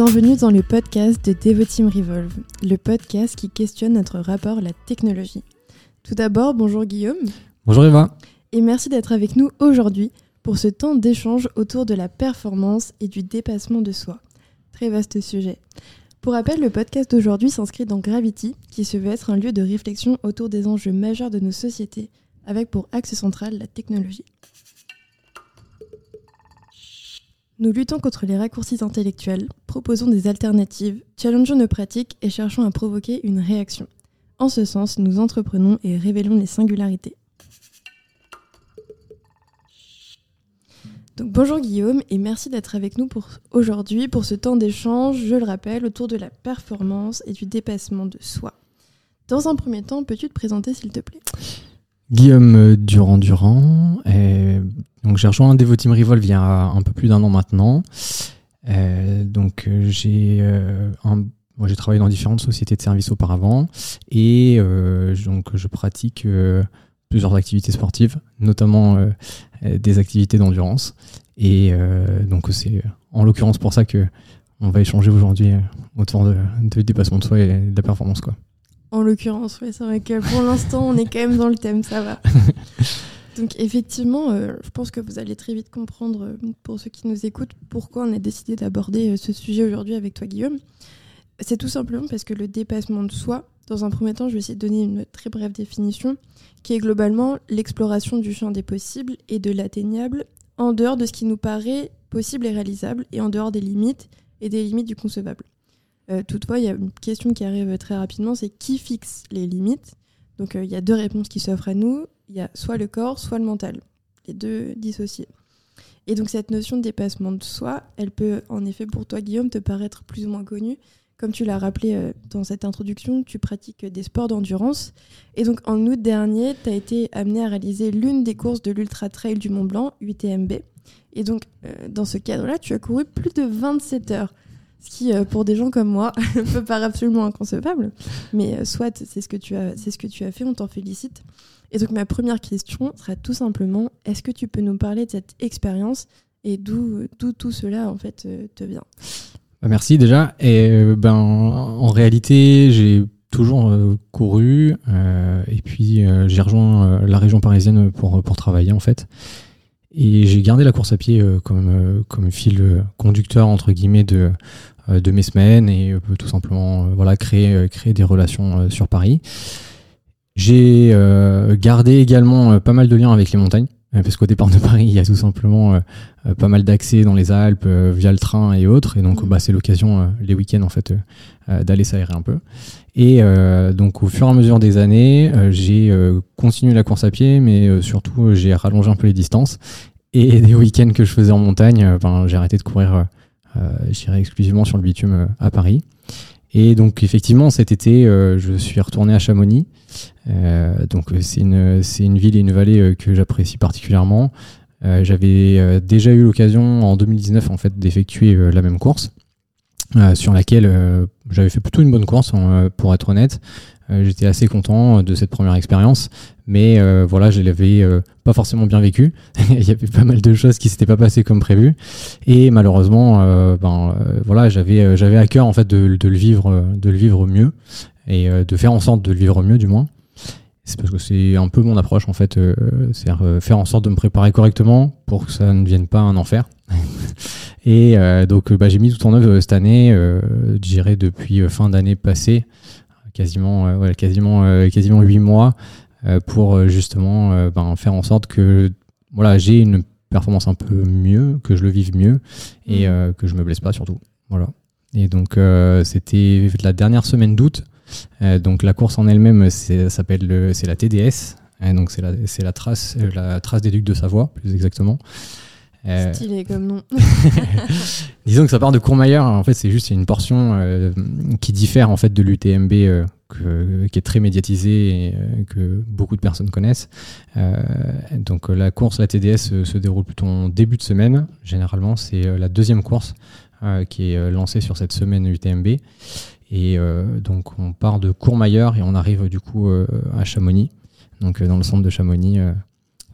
Bienvenue dans le podcast de Devoteam Revolve, le podcast qui questionne notre rapport à la technologie. Tout d'abord, bonjour Guillaume. Bonjour Eva. Et merci d'être avec nous aujourd'hui pour ce temps d'échange autour de la performance et du dépassement de soi. Très vaste sujet. Pour rappel, le podcast d'aujourd'hui s'inscrit dans Gravity, qui se veut être un lieu de réflexion autour des enjeux majeurs de nos sociétés, avec pour axe central la technologie. Nous luttons contre les raccourcis intellectuels, proposons des alternatives, challengeons nos pratiques et cherchons à provoquer une réaction. En ce sens, nous entreprenons et révélons les singularités. Donc, bonjour Guillaume et merci d'être avec nous pour aujourd'hui pour ce temps d'échange, je le rappelle, autour de la performance et du dépassement de soi. Dans un premier temps, peux-tu te présenter s'il te plaît? Guillaume Durand-Durand. Donc j'ai rejoint Devoteam Revolve il y a un peu plus d'un an maintenant. Euh, donc j'ai euh, j'ai travaillé dans différentes sociétés de services auparavant et euh, donc je pratique plusieurs activités sportives, notamment des activités d'endurance. Et donc c'est en l'occurrence pour ça que on va échanger aujourd'hui autour de, de dépassement de soi et de la performance quoi. En l'occurrence, oui, c'est vrai que pour l'instant, on est quand même dans le thème, ça va. Donc effectivement, euh, je pense que vous allez très vite comprendre, euh, pour ceux qui nous écoutent, pourquoi on a décidé d'aborder euh, ce sujet aujourd'hui avec toi, Guillaume. C'est tout simplement parce que le dépassement de soi, dans un premier temps, je vais essayer de donner une très brève définition, qui est globalement l'exploration du champ des possibles et de l'atteignable, en dehors de ce qui nous paraît possible et réalisable, et en dehors des limites et des limites du concevable. Toutefois, il y a une question qui arrive très rapidement, c'est qui fixe les limites? Donc il y a deux réponses qui s'offrent à nous. Il y a soit le corps, soit le mental. Les deux dissociés. Et donc cette notion de dépassement de soi, elle peut en effet pour toi Guillaume te paraître plus ou moins connue. Comme tu l'as rappelé euh, dans cette introduction, tu pratiques des sports d'endurance. Et donc en août dernier, tu as été amené à réaliser l'une des courses de l'Ultra Trail du Mont Blanc, UTMB. Et donc dans ce cadre-là, tu as couru plus de 27 heures. Ce qui, euh, pour des gens comme moi, peut paraître absolument inconcevable. Mais euh, soit c'est ce, que tu as, fait, on t'en félicite. Et donc ma première question sera tout simplement, est-ce que tu peux nous parler de cette expérience et d'où tout cela en fait euh, te vient? Bah, Merci déjà. Et ben en réalité, j'ai toujours couru et puis j'ai rejoint la région parisienne pour travailler en fait. Et j'ai gardé la course à pied euh, comme, euh, comme fil conducteur, entre guillemets, de, euh, de mes semaines et tout simplement voilà, créer, créer des relations sur Paris. J'ai gardé également pas mal de liens avec les montagnes, parce qu'au départ de Paris, il y a tout simplement pas mal d'accès dans les Alpes via le train et autres, et donc mmh. bah, c'est l'occasion les week-ends en fait d'aller s'aérer un peu. Et donc au fur et à mesure des années, j'ai continué la course à pied, mais surtout j'ai rallongé un peu les distances et des week-ends que je faisais en montagne, euh, ben, j'ai arrêté de courir, euh, euh, j'irais exclusivement sur le bitume à Paris. Et donc effectivement, cet été, je suis retourné à Chamonix. donc c'est une, c'est une ville et une vallée que j'apprécie particulièrement. J'avais déjà eu l'occasion en 2019 en fait d'effectuer la même course. sur laquelle j'avais fait plutôt une bonne course, hein, pour être honnête. J'étais assez content de cette première expérience, mais euh, voilà, je l'avais euh, pas forcément bien vécu. Il y avait pas mal de choses qui s'étaient pas passées comme prévu, et malheureusement, euh, ben voilà, j'avais j'avais à cœur en fait de, de, le vivre, de le vivre mieux et de faire en sorte de le vivre mieux, du moins. C'est parce que c'est un peu mon approche en fait, c'est faire en sorte de me préparer correctement pour que ça ne devienne pas un enfer. et donc bah, j'ai mis tout en œuvre cette année, je dirais depuis fin d'année passée, quasiment, ouais, quasiment, quasiment 8 mois, euh, pour euh, justement euh, ben, faire en sorte que voilà, j'ai une performance un peu mieux, que je le vive mieux et mm. que je me blesse pas surtout. Voilà. Et donc c'était la dernière semaine d'août. donc la course en elle-même, s'appelle c'est la TDS. donc c'est la, c'est la trace, la trace des ducs de Savoie, plus exactement. Stylé comme nom. Disons que ça part de Courmayeur. En fait, c'est juste une portion qui diffère en fait de l'UTMB qui est très médiatisé et euh, que beaucoup de personnes connaissent. Euh, donc la course, la TDS, euh, se déroule plutôt en début de semaine. Généralement, c'est la deuxième course qui est lancée sur cette semaine UTMB. Et donc on part de Courmayeur et on arrive du coup à Chamonix, donc dans le centre de Chamonix,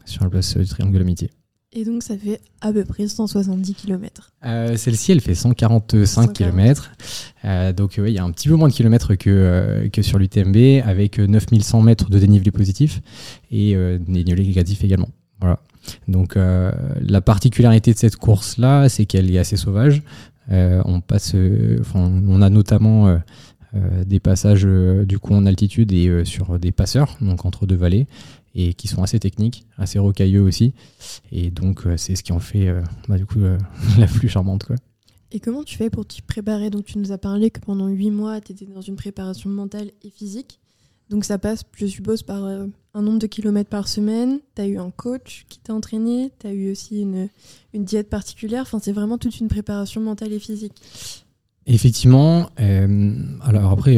sur la place du Triangle de l'Amitié. Et donc ça fait à peu près 170 km. Euh, Celle-ci, elle fait 145 km. Euh, donc il y a un petit peu moins de kilomètres que, euh, que sur l'UTMB, avec 9100 mètres de dénivelé positif et dénivelé négatif également. Voilà. Donc la particularité de cette course-là, c'est qu'elle est assez sauvage. on, passe, on a notamment... des passages du coup en altitude et sur des passeurs, donc entre deux vallées et qui sont assez techniques, assez rocailleux aussi. Et donc, euh, c'est ce qui en fait euh, bah, du coup euh, la plus charmante. Quoi. Et comment tu fais pour t'y préparer? Donc, tu nous as parlé que pendant huit mois, tu étais dans une préparation mentale et physique. Donc, ça passe, je suppose, par un nombre de kilomètres par semaine. Tu as eu un coach qui t'a entraîné. Tu as eu aussi une, une diète particulière. Enfin, c'est vraiment toute une préparation mentale et physique. Effectivement. alors, après,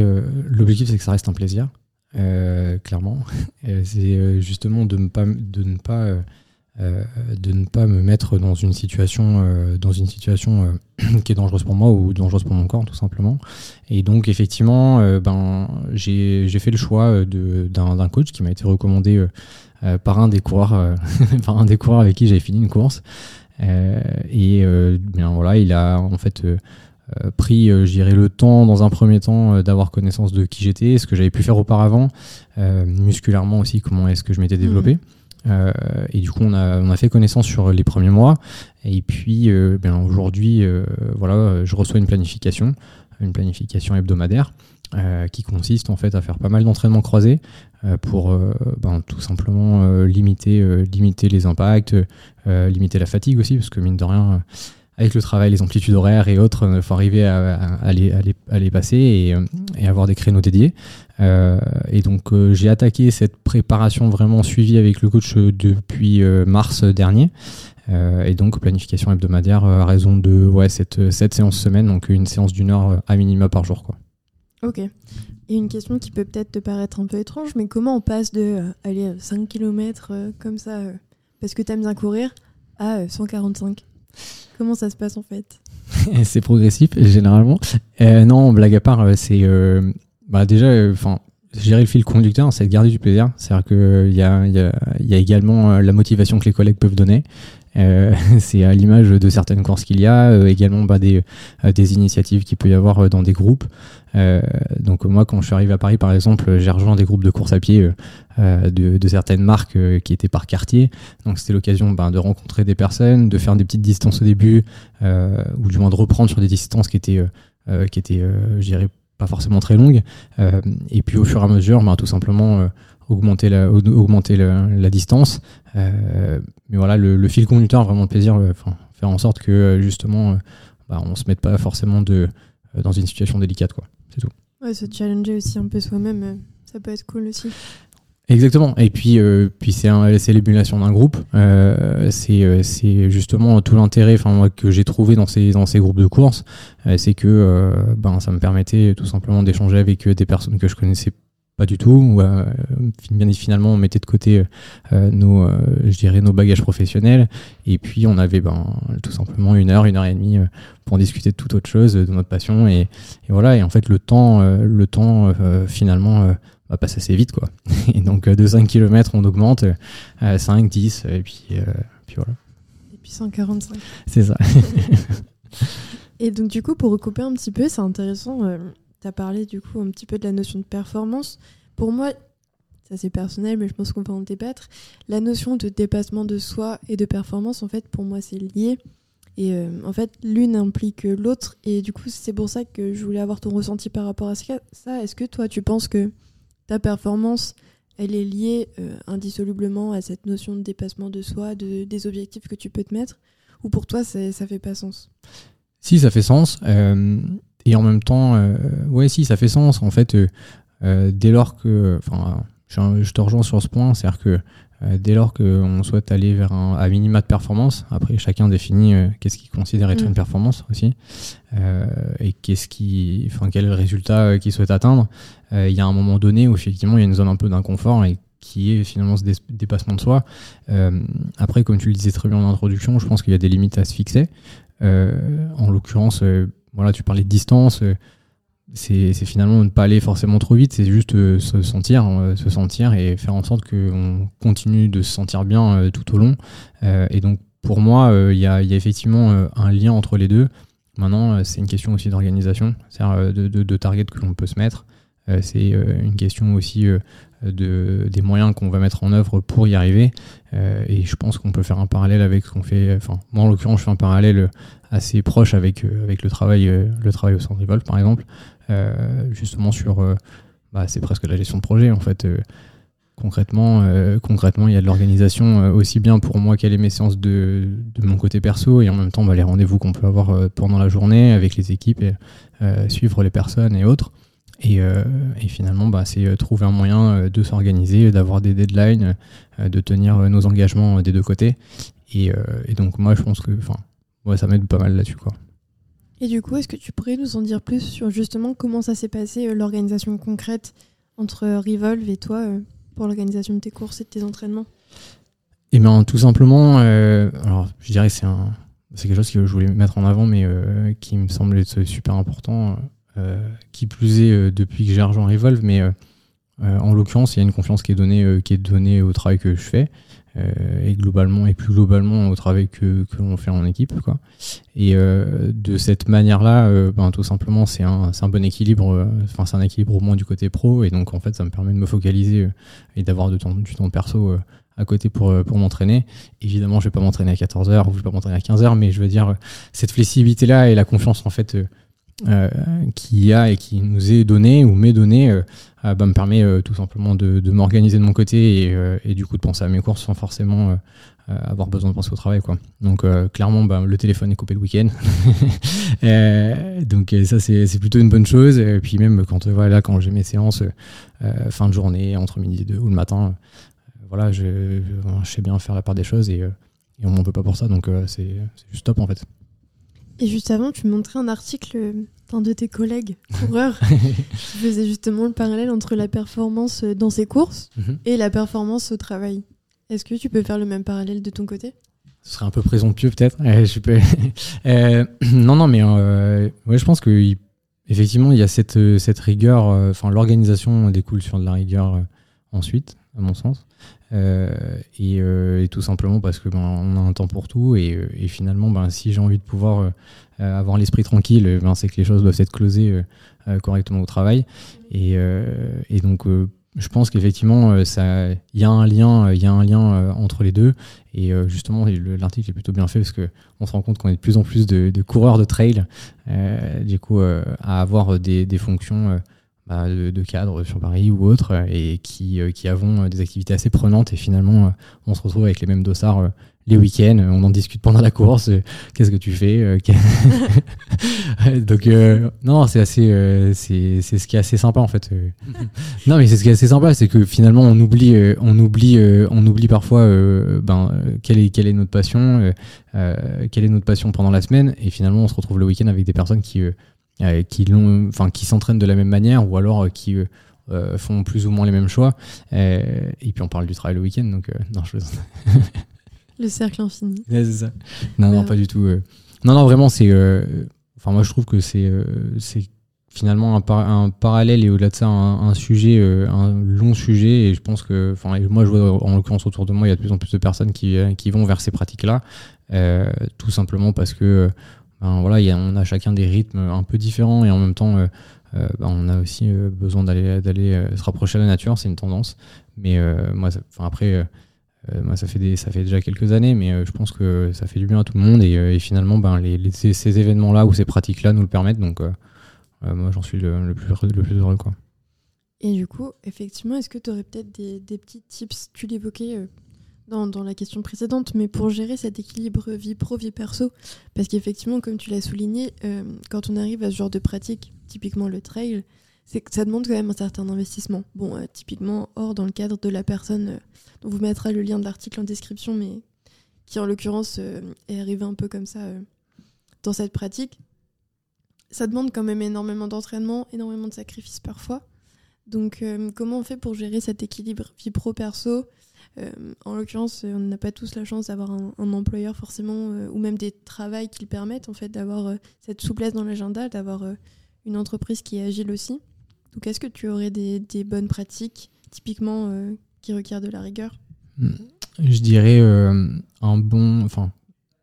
l'objectif, c'est que ça reste un plaisir. Euh, clairement. C'est euh, justement de ne pas, de ne pas, euh, de ne pas me mettre dans une situation, dans une situation qui est dangereuse pour moi ou dangereuse pour mon corps, tout simplement. Et donc, effectivement, ben, j'ai fait le choix d'un coach qui m'a été recommandé par un des coureurs, par un des coureurs avec qui j'avais fini une course. et bien voilà, il a en fait pris, euh, je dirais, le temps dans un premier temps euh, d'avoir connaissance de qui j'étais, ce que j'avais pu faire auparavant, musculairement aussi, comment est-ce que je m'étais développé. Mhm. et du coup, on a, on a, fait connaissance sur les premiers mois. Et puis, ben, aujourd'hui, voilà, je reçois une planification, une planification hebdomadaire. qui consiste en fait à faire pas mal d'entraînements croisés pour ben, tout simplement limiter, limiter les impacts, limiter la fatigue aussi, parce que mine de rien, avec le travail, les amplitudes horaires et autres, il faut arriver à, les, passer euh, et, avoir des créneaux dédiés. Euh, et donc euh, j'ai attaqué cette préparation vraiment suivie avec le coach depuis mars dernier. et donc planification hebdomadaire à raison de ouais, cette, cette séance semaine, donc une séance d'une heure à minima par jour. Quoi. Ok. Et une question qui peut peut-être te paraître un peu étrange, mais comment on passe de aller 5 km comme ça, parce que tu aimes bien courir, à 145 Comment ça se passe en fait? C'est progressif généralement. Euh, non, blague à part, euh, c'est euh, bah, déjà, enfin, gérer le fil conducteur, c'est de garder du plaisir. C'est-à-dire qu'il y a, également la motivation que les collègues peuvent donner. c'est à l'image de certaines courses qu'il y a, également bah, des, des initiatives qu'il peut y avoir dans des groupes. Euh, donc moi, quand je suis arrivé à Paris, par exemple, j'ai rejoint des groupes de course à pied euh, euh, de, certaines marques qui étaient par quartier. Donc c'était l'occasion ben, de rencontrer des personnes, de faire des petites distances au début, ou du moins de reprendre sur des distances qui étaient, qui étaient je dirais, pas forcément très longues. et puis au fur et à mesure, ben, tout simplement augmenter la, augmenter la, distance. mais voilà, le, fil conducteur, vraiment le plaisir, faire en sorte que justement, bah, on se mette pas forcément de, dans une situation délicate. Quoi c'est tout. Ouais, se challenger aussi un peu soi-même, euh, ça peut être cool aussi. Exactement. Et puis, euh, puis c'est l'émulation d'un groupe. Euh, euh, c'est justement tout l'intérêt que j'ai trouvé dans ces, dans ces groupes de course. c'est que ben, ça me permettait tout simplement d'échanger avec des personnes que je connaissais pas du tout. Ou, euh, bien finalement, on mettait de côté euh, nos, euh, je dirais, nos bagages professionnels. Et puis, on avait ben, tout simplement une heure, une heure et demie pour discuter de toute autre chose, de notre passion. Et, voilà. Et en fait, le temps, le temps finalement, va passer assez vite. Quoi. Et donc, de 5 km, on augmente à 5, 10, et puis, puis voilà. Et puis 145. C'est ça. et donc, du coup, pour recouper un petit peu, c'est intéressant tu as parlé du coup un petit peu de la notion de performance. Pour moi, ça c'est personnel, mais je pense qu'on peut en débattre. La notion de dépassement de soi et de performance, en fait, pour moi, c'est lié. Et euh, en fait, l'une implique l'autre. Et du coup, c'est pour ça que je voulais avoir ton ressenti par rapport à ça. Est-ce que toi, tu penses que ta performance, elle est liée euh, indissolublement à cette notion de dépassement de soi, de, des objectifs que tu peux te mettre? Ou pour toi, ça fait pas sens? Si, ça fait sens. Euh, et en même temps, euh, ouais, si, ça fait sens. En fait, euh, euh, dès lors que. Enfin, je, te rejoins sur ce point, c'est-à-dire que dès lors qu'on souhaite aller vers un à minima de performance, après chacun définit qu'est-ce qu'il considère être mm. une performance aussi, et qu'est-ce qui, enfin quel résultat qu'il souhaite atteindre. Il y a un moment donné où effectivement il y a une zone un peu d'inconfort et qui est finalement ce dépassement de soi. après, comme tu le disais très bien en introduction, je pense qu'il y a des limites à se fixer. en l'occurrence, voilà, tu parlais de distance. Euh, c'est finalement ne pas aller forcément trop vite, c'est juste euh, se sentir, euh, se sentir et faire en sorte qu'on continue de se sentir bien tout au long. et donc pour moi, il y, a, effectivement un lien entre les deux. Maintenant, c'est une question aussi d'organisation, c'est-à-dire de, de, target que l'on peut se mettre. c'est une question aussi de, des moyens qu'on va mettre en œuvre pour y arriver. et je pense qu'on peut faire un parallèle avec ce qu'on fait. Enfin, moi en l'occurrence, je fais un parallèle assez proche avec, avec le, travail, le travail au centre Revolve, par exemple, justement sur bah, c'est presque la gestion de projet en fait. Euh, concrètement, euh, concrètement, il y a de l'organisation euh, aussi bien pour moi qu'elle est mes séances de, de, mon côté perso et en même temps bah, les rendez-vous qu'on peut avoir pendant la journée avec les équipes et suivre les personnes et autres. Et, et finalement, bah, c'est trouver un moyen de s'organiser, d'avoir des deadlines, de tenir nos engagements des deux côtés. Et, et donc moi, je pense que, ouais, ça m'aide pas mal là-dessus, quoi. Et du coup, est-ce que tu pourrais nous en dire plus sur justement comment ça s'est passé, euh, l'organisation concrète entre euh, Revolve et toi euh, pour l'organisation de tes courses et de tes entraînements? Eh bien, tout simplement, alors je dirais que c'est un, c'est quelque chose que je voulais mettre en avant, mais qui me semble être super important, qui plus est depuis que j'ai rejoint Revolve, mais en l'occurrence, il y a une confiance qui est donnée, qui est donnée au travail que je fais. Euh, et globalement et plus globalement au travail que, que l'on fait en équipe quoi et euh, de cette manière là euh, ben, tout simplement c'est un, un bon équilibre enfin c'est un équilibre au moins du côté pro et donc en fait ça me permet de me focaliser et d'avoir du temps du temps perso à côté pour, pour m'entraîner. Évidemment, je vais pas m'entraîner à 14h ou je vais pas m'entraîner à 15h, mais je veux dire, cette flexibilité-là et la confiance en fait euh, qui a et qui nous est donné ou m'est donné euh, euh, bah, me permet tout simplement de, m'organiser de mon côté et, du coup de penser à mes courses sans forcément avoir besoin de penser au travail quoi. Donc clairement bah, le téléphone est coupé le week-end. donc ça c'est plutôt une bonne chose. Et puis même quand voilà quand j'ai mes séances fin de journée entre midi et deux ou le matin, voilà je, sais bien faire la part des choses et, on m'en peut pas pour ça donc c'est juste top en fait. Et juste avant, tu montrais un article d'un de tes collègues coureurs qui faisait justement le parallèle entre la performance dans ses courses mhm. et la performance au travail. Est-ce que tu peux faire le même parallèle de ton côté? Ce serait un peu présomptueux peut-être. je peux... Euh, non, non, mais euh, ouais, je pense que effectivement il y a cette, cette rigueur. Euh, enfin, l'organisation découle sur de la rigueur ensuite, à mon sens. Euh, euh, et, tout simplement parce que ben, on a un temps pour tout et, euh, finalement ben, si j'ai envie de pouvoir avoir l'esprit tranquille ben, c'est que les choses doivent être closées correctement au travail et, donc je pense qu'effectivement il y a un lien y a un lien entre les deux et justement l'article est plutôt bien fait parce que on se rend compte qu'on est de plus en plus de, coureurs de trail du coup à avoir des fonctions bah, de, cadres sur Paris ou autres et qui, euh, qui avons euh, des activités assez prenantes et finalement euh, on se retrouve avec les mêmes dossards les week-ends, on en discute pendant la course, qu'est-ce que tu fais Donc non, c'est assez, c'est, c'est ce qui est assez sympa en fait. non, mais c'est ce qui est assez sympa, c'est que finalement on oublie, on oublie, on oublie parfois, ben quelle est quelle est notre passion, quelle est notre passion pendant la semaine, et finalement on se retrouve le week-end avec des personnes qui euh, qui l'ont, enfin qui s'entraînent de la même manière ou alors euh, qui euh, font plus ou moins les mêmes choix. et puis on parle du travail le week-end, donc non, je Le cercle infini. c'est ça. Non, non, pas du tout. Non, non, vraiment, c'est. Enfin, moi, je trouve que c'est, c'est finalement un, un, parallèle et au-delà de ça, un, sujet, un long sujet. Et je pense que, enfin, moi, je vois en l'occurrence autour de moi, il y a de plus en plus de personnes qui, qui vont vers ces pratiques-là, tout simplement parce que ben, voilà, on a chacun des rythmes un peu différents et en même temps, euh, euh, ben, on a aussi euh, besoin d'aller d'aller se rapprocher de la nature, c'est une tendance. Mais moi, après, ça fait ça fait déjà quelques années, mais je pense que ça fait du bien à tout le monde et, finalement, ben, ces, événements-là ou ces pratiques-là nous le permettent. Donc, moi, j'en suis le, plus, le plus heureux, quoi. Et du coup, effectivement, est-ce que tu aurais peut-être des, des, petits tips? Tu l'évoquais dans, la question précédente, mais pour gérer cet équilibre vie pro, vie perso. Parce qu'effectivement, comme tu l'as souligné, euh, quand on arrive à ce genre de pratique, typiquement le trail, c'est que ça demande quand même un certain investissement. Bon, euh, typiquement, hors dans le cadre de la personne, euh, on vous mettra le lien de l'article en description, mais qui en l'occurrence est arrivé un peu comme ça dans cette pratique. Ça demande quand même énormément d'entraînement, énormément de sacrifices parfois. Donc, comment on fait pour gérer cet équilibre vie pro-perso euh, en l'occurrence, on n'a pas tous la chance d'avoir un, employeur forcément, euh, ou même des travails qui le permettent en fait d'avoir euh, cette souplesse dans l'agenda, d'avoir une entreprise qui est agile aussi. Donc, est-ce que tu aurais des, bonnes pratiques typiquement qui requièrent de la rigueur? Hmm. Je dirais un bon, enfin,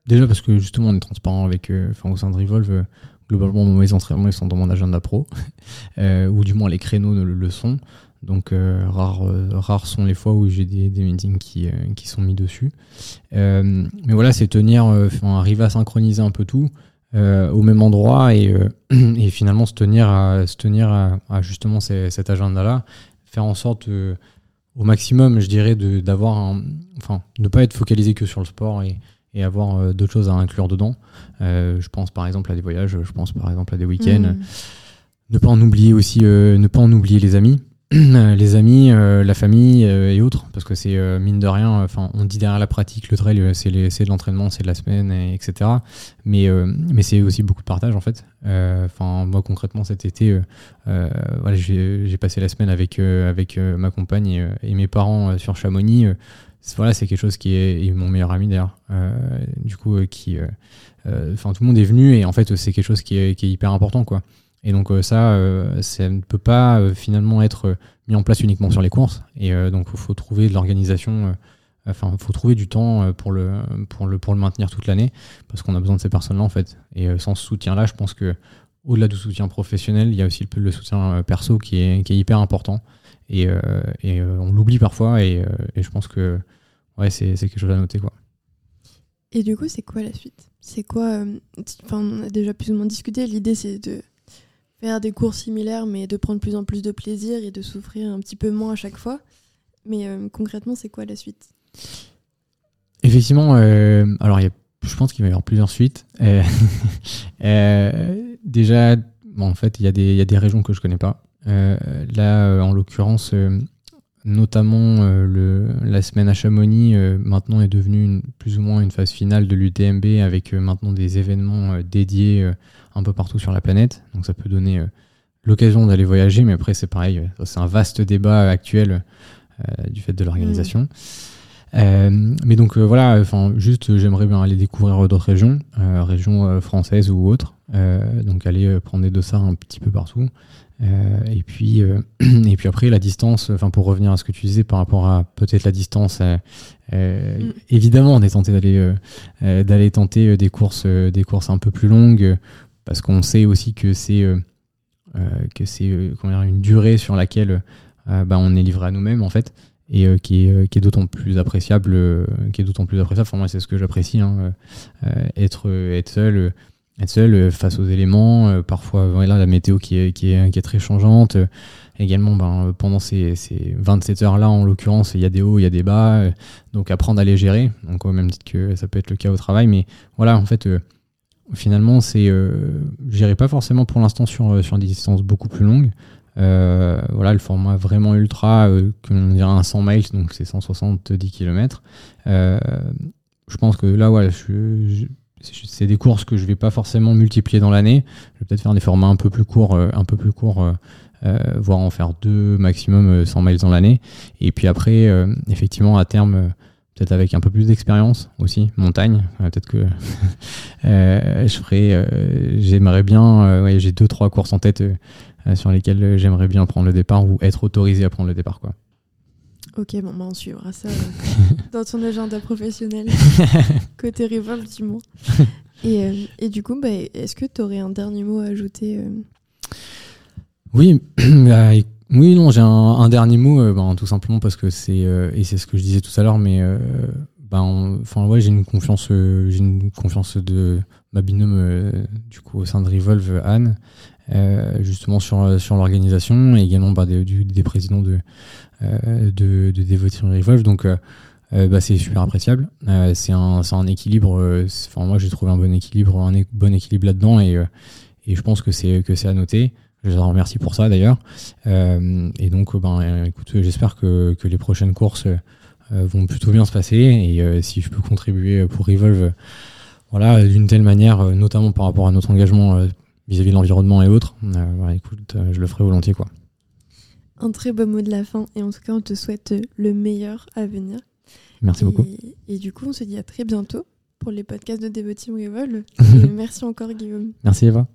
déjà parce que justement on est transparent avec, enfin au sein de Revolve, globalement mes entraînements sont dans mon agenda pro, ou du moins les créneaux le, le sont. Donc rares, rares sont les fois où j'ai des, des, meetings qui, qui sont mis dessus. mais voilà, c'est tenir, arriver à synchroniser un peu tout. Euh, au même endroit et, euh, et, finalement se tenir à, se tenir à, justement cet agenda-là, faire en sorte au maximum, je dirais, d'avoir enfin, ne pas être focalisé que sur le sport et, et avoir euh, d'autres choses à inclure dedans. je pense par exemple à des voyages, je pense par exemple à des week-ends. Mmh. Ne pas en oublier aussi, ne pas en oublier les amis. les amis, euh, la famille euh, et autres, parce que c'est euh, mine de rien, enfin on dit derrière la pratique, le trail c'est de l'entraînement, c'est de la semaine, etc. Mais, mais c'est aussi beaucoup de partage en fait. Enfin moi concrètement cet été, voilà, j'ai passé la semaine avec, avec ma compagne et, mes parents sur Chamonix. voilà, c'est quelque chose qui est mon meilleur ami d'ailleurs. du coup, qui, enfin tout le monde est venu et en fait c'est quelque chose qui est, qui est hyper important quoi. Et donc euh, ça, euh, ça ne peut pas euh, finalement être mis en place uniquement sur les courses. Et donc il faut trouver de l'organisation enfin il faut trouver du temps pour le pour le pour le maintenir toute l'année parce qu'on a besoin de ces personnes là en fait. Et sans ce soutien là je pense que au-delà du soutien professionnel il y a aussi le, soutien perso qui est, qui est hyper important. Et, et on l'oublie parfois et, je pense que ouais c'est quelque chose à noter quoi. Et du coup c'est quoi la suite? C'est quoi on a déjà plus ou moins discuté. L'idée c'est de faire des cours similaires, mais de prendre plus en plus de plaisir et de souffrir un petit peu moins à chaque fois. Mais euh, concrètement, c'est quoi la suite? Effectivement, euh, alors je pense qu'il va y avoir plusieurs suites. Euh, déjà, bon, en fait, il y, y, a des régions que je connais pas. là, en l'occurrence, notamment le, la semaine à Chamonix, maintenant est devenue une, plus ou moins une phase finale de l'UTMB avec maintenant des événements dédiés un peu partout sur la planète. Donc ça peut donner euh, l'occasion d'aller voyager, mais après c'est pareil, euh, c'est un vaste débat actuel euh, du fait de l'organisation. Mm. mais donc voilà, enfin juste j'aimerais bien aller découvrir d'autres régions, régions françaises ou autres. donc aller prendre des dossards un petit peu partout. Et puis et puis après la distance, enfin pour revenir à ce que tu disais par rapport à peut-être la distance, mm. évidemment on est tenté d'aller d'aller tenter des courses des courses un peu plus longues parce qu'on sait aussi que c'est euh, euh, que c'est euh, une durée sur laquelle bah, on est livré à nous-mêmes en fait et qui est, qui est d'autant plus appréciable qui est d'autant plus appréciable enfin moi c'est ce que j'apprécie hein, être être seul être seul face aux éléments parfois voilà la météo qui est, qui est, qui est très changeante également ben, pendant ces, ces 27 heures là en l'occurrence il y a des hauts il y a des bas donc apprendre à les gérer donc au même titre que ça peut être le cas au travail mais voilà en fait finalement, c'est, euh, j'irai pas forcément pour l'instant sur, euh, sur des distances beaucoup plus longues. Euh, voilà, le format vraiment ultra, euh, qu'on dirait un 100 miles, donc c'est 170 km. je pense que là, voilà, c'est des courses que je vais pas forcément multiplier dans l'année. Je vais peut-être faire des formats un peu plus courts, un peu plus courts, voire en faire deux maximum 100 miles dans l'année. Et puis après, effectivement, à terme peut-être avec un peu plus d'expérience aussi, montagne. Euh, peut-être que euh, je ferai, euh, j'aimerais bien, ouais, j'ai deux trois courses en tête sur lesquelles j'aimerais bien prendre le départ ou être autorisé à prendre le départ, quoi. Ok, bon, bah on suivra ça dans ton agenda professionnel, côté Revolve du moins. Et, et, du coup, bah, est-ce que tu aurais un dernier mot à ajouter Oui, bah, oui, non, j'ai un, dernier mot, euh, ben, tout simplement parce que c'est euh, et c'est ce que je disais tout à l'heure, mais euh, ben, enfin ouais, j'ai une confiance, j'ai une confiance de ma binôme du coup au sein de Revolve Anne, justement sur sur l'organisation et également bah, des, des présidents de de, de Devotion Revolve, donc bah, c'est super appréciable. c'est un, un équilibre. Enfin, moi, j'ai trouvé un bon équilibre, un bon équilibre là-dedans, et, et je pense que c'est que c'est à noter. Je les remercie pour ça d'ailleurs. Euh, et donc, ben, écoute, j'espère que, que, les prochaines courses euh, vont plutôt bien se passer. Et euh, si je peux contribuer pour Revolve, voilà, d'une telle manière, notamment par rapport à notre engagement vis-à-vis de l'environnement et autres, bah, écoute, je le ferai volontiers, quoi. Un très beau mot de la fin. Et en tout cas, on te souhaite le meilleur à venir. Merci beaucoup. Et du coup, on se dit à très bientôt pour les podcasts de Devoteam Revolve. merci encore, Guillaume. Merci, Eva.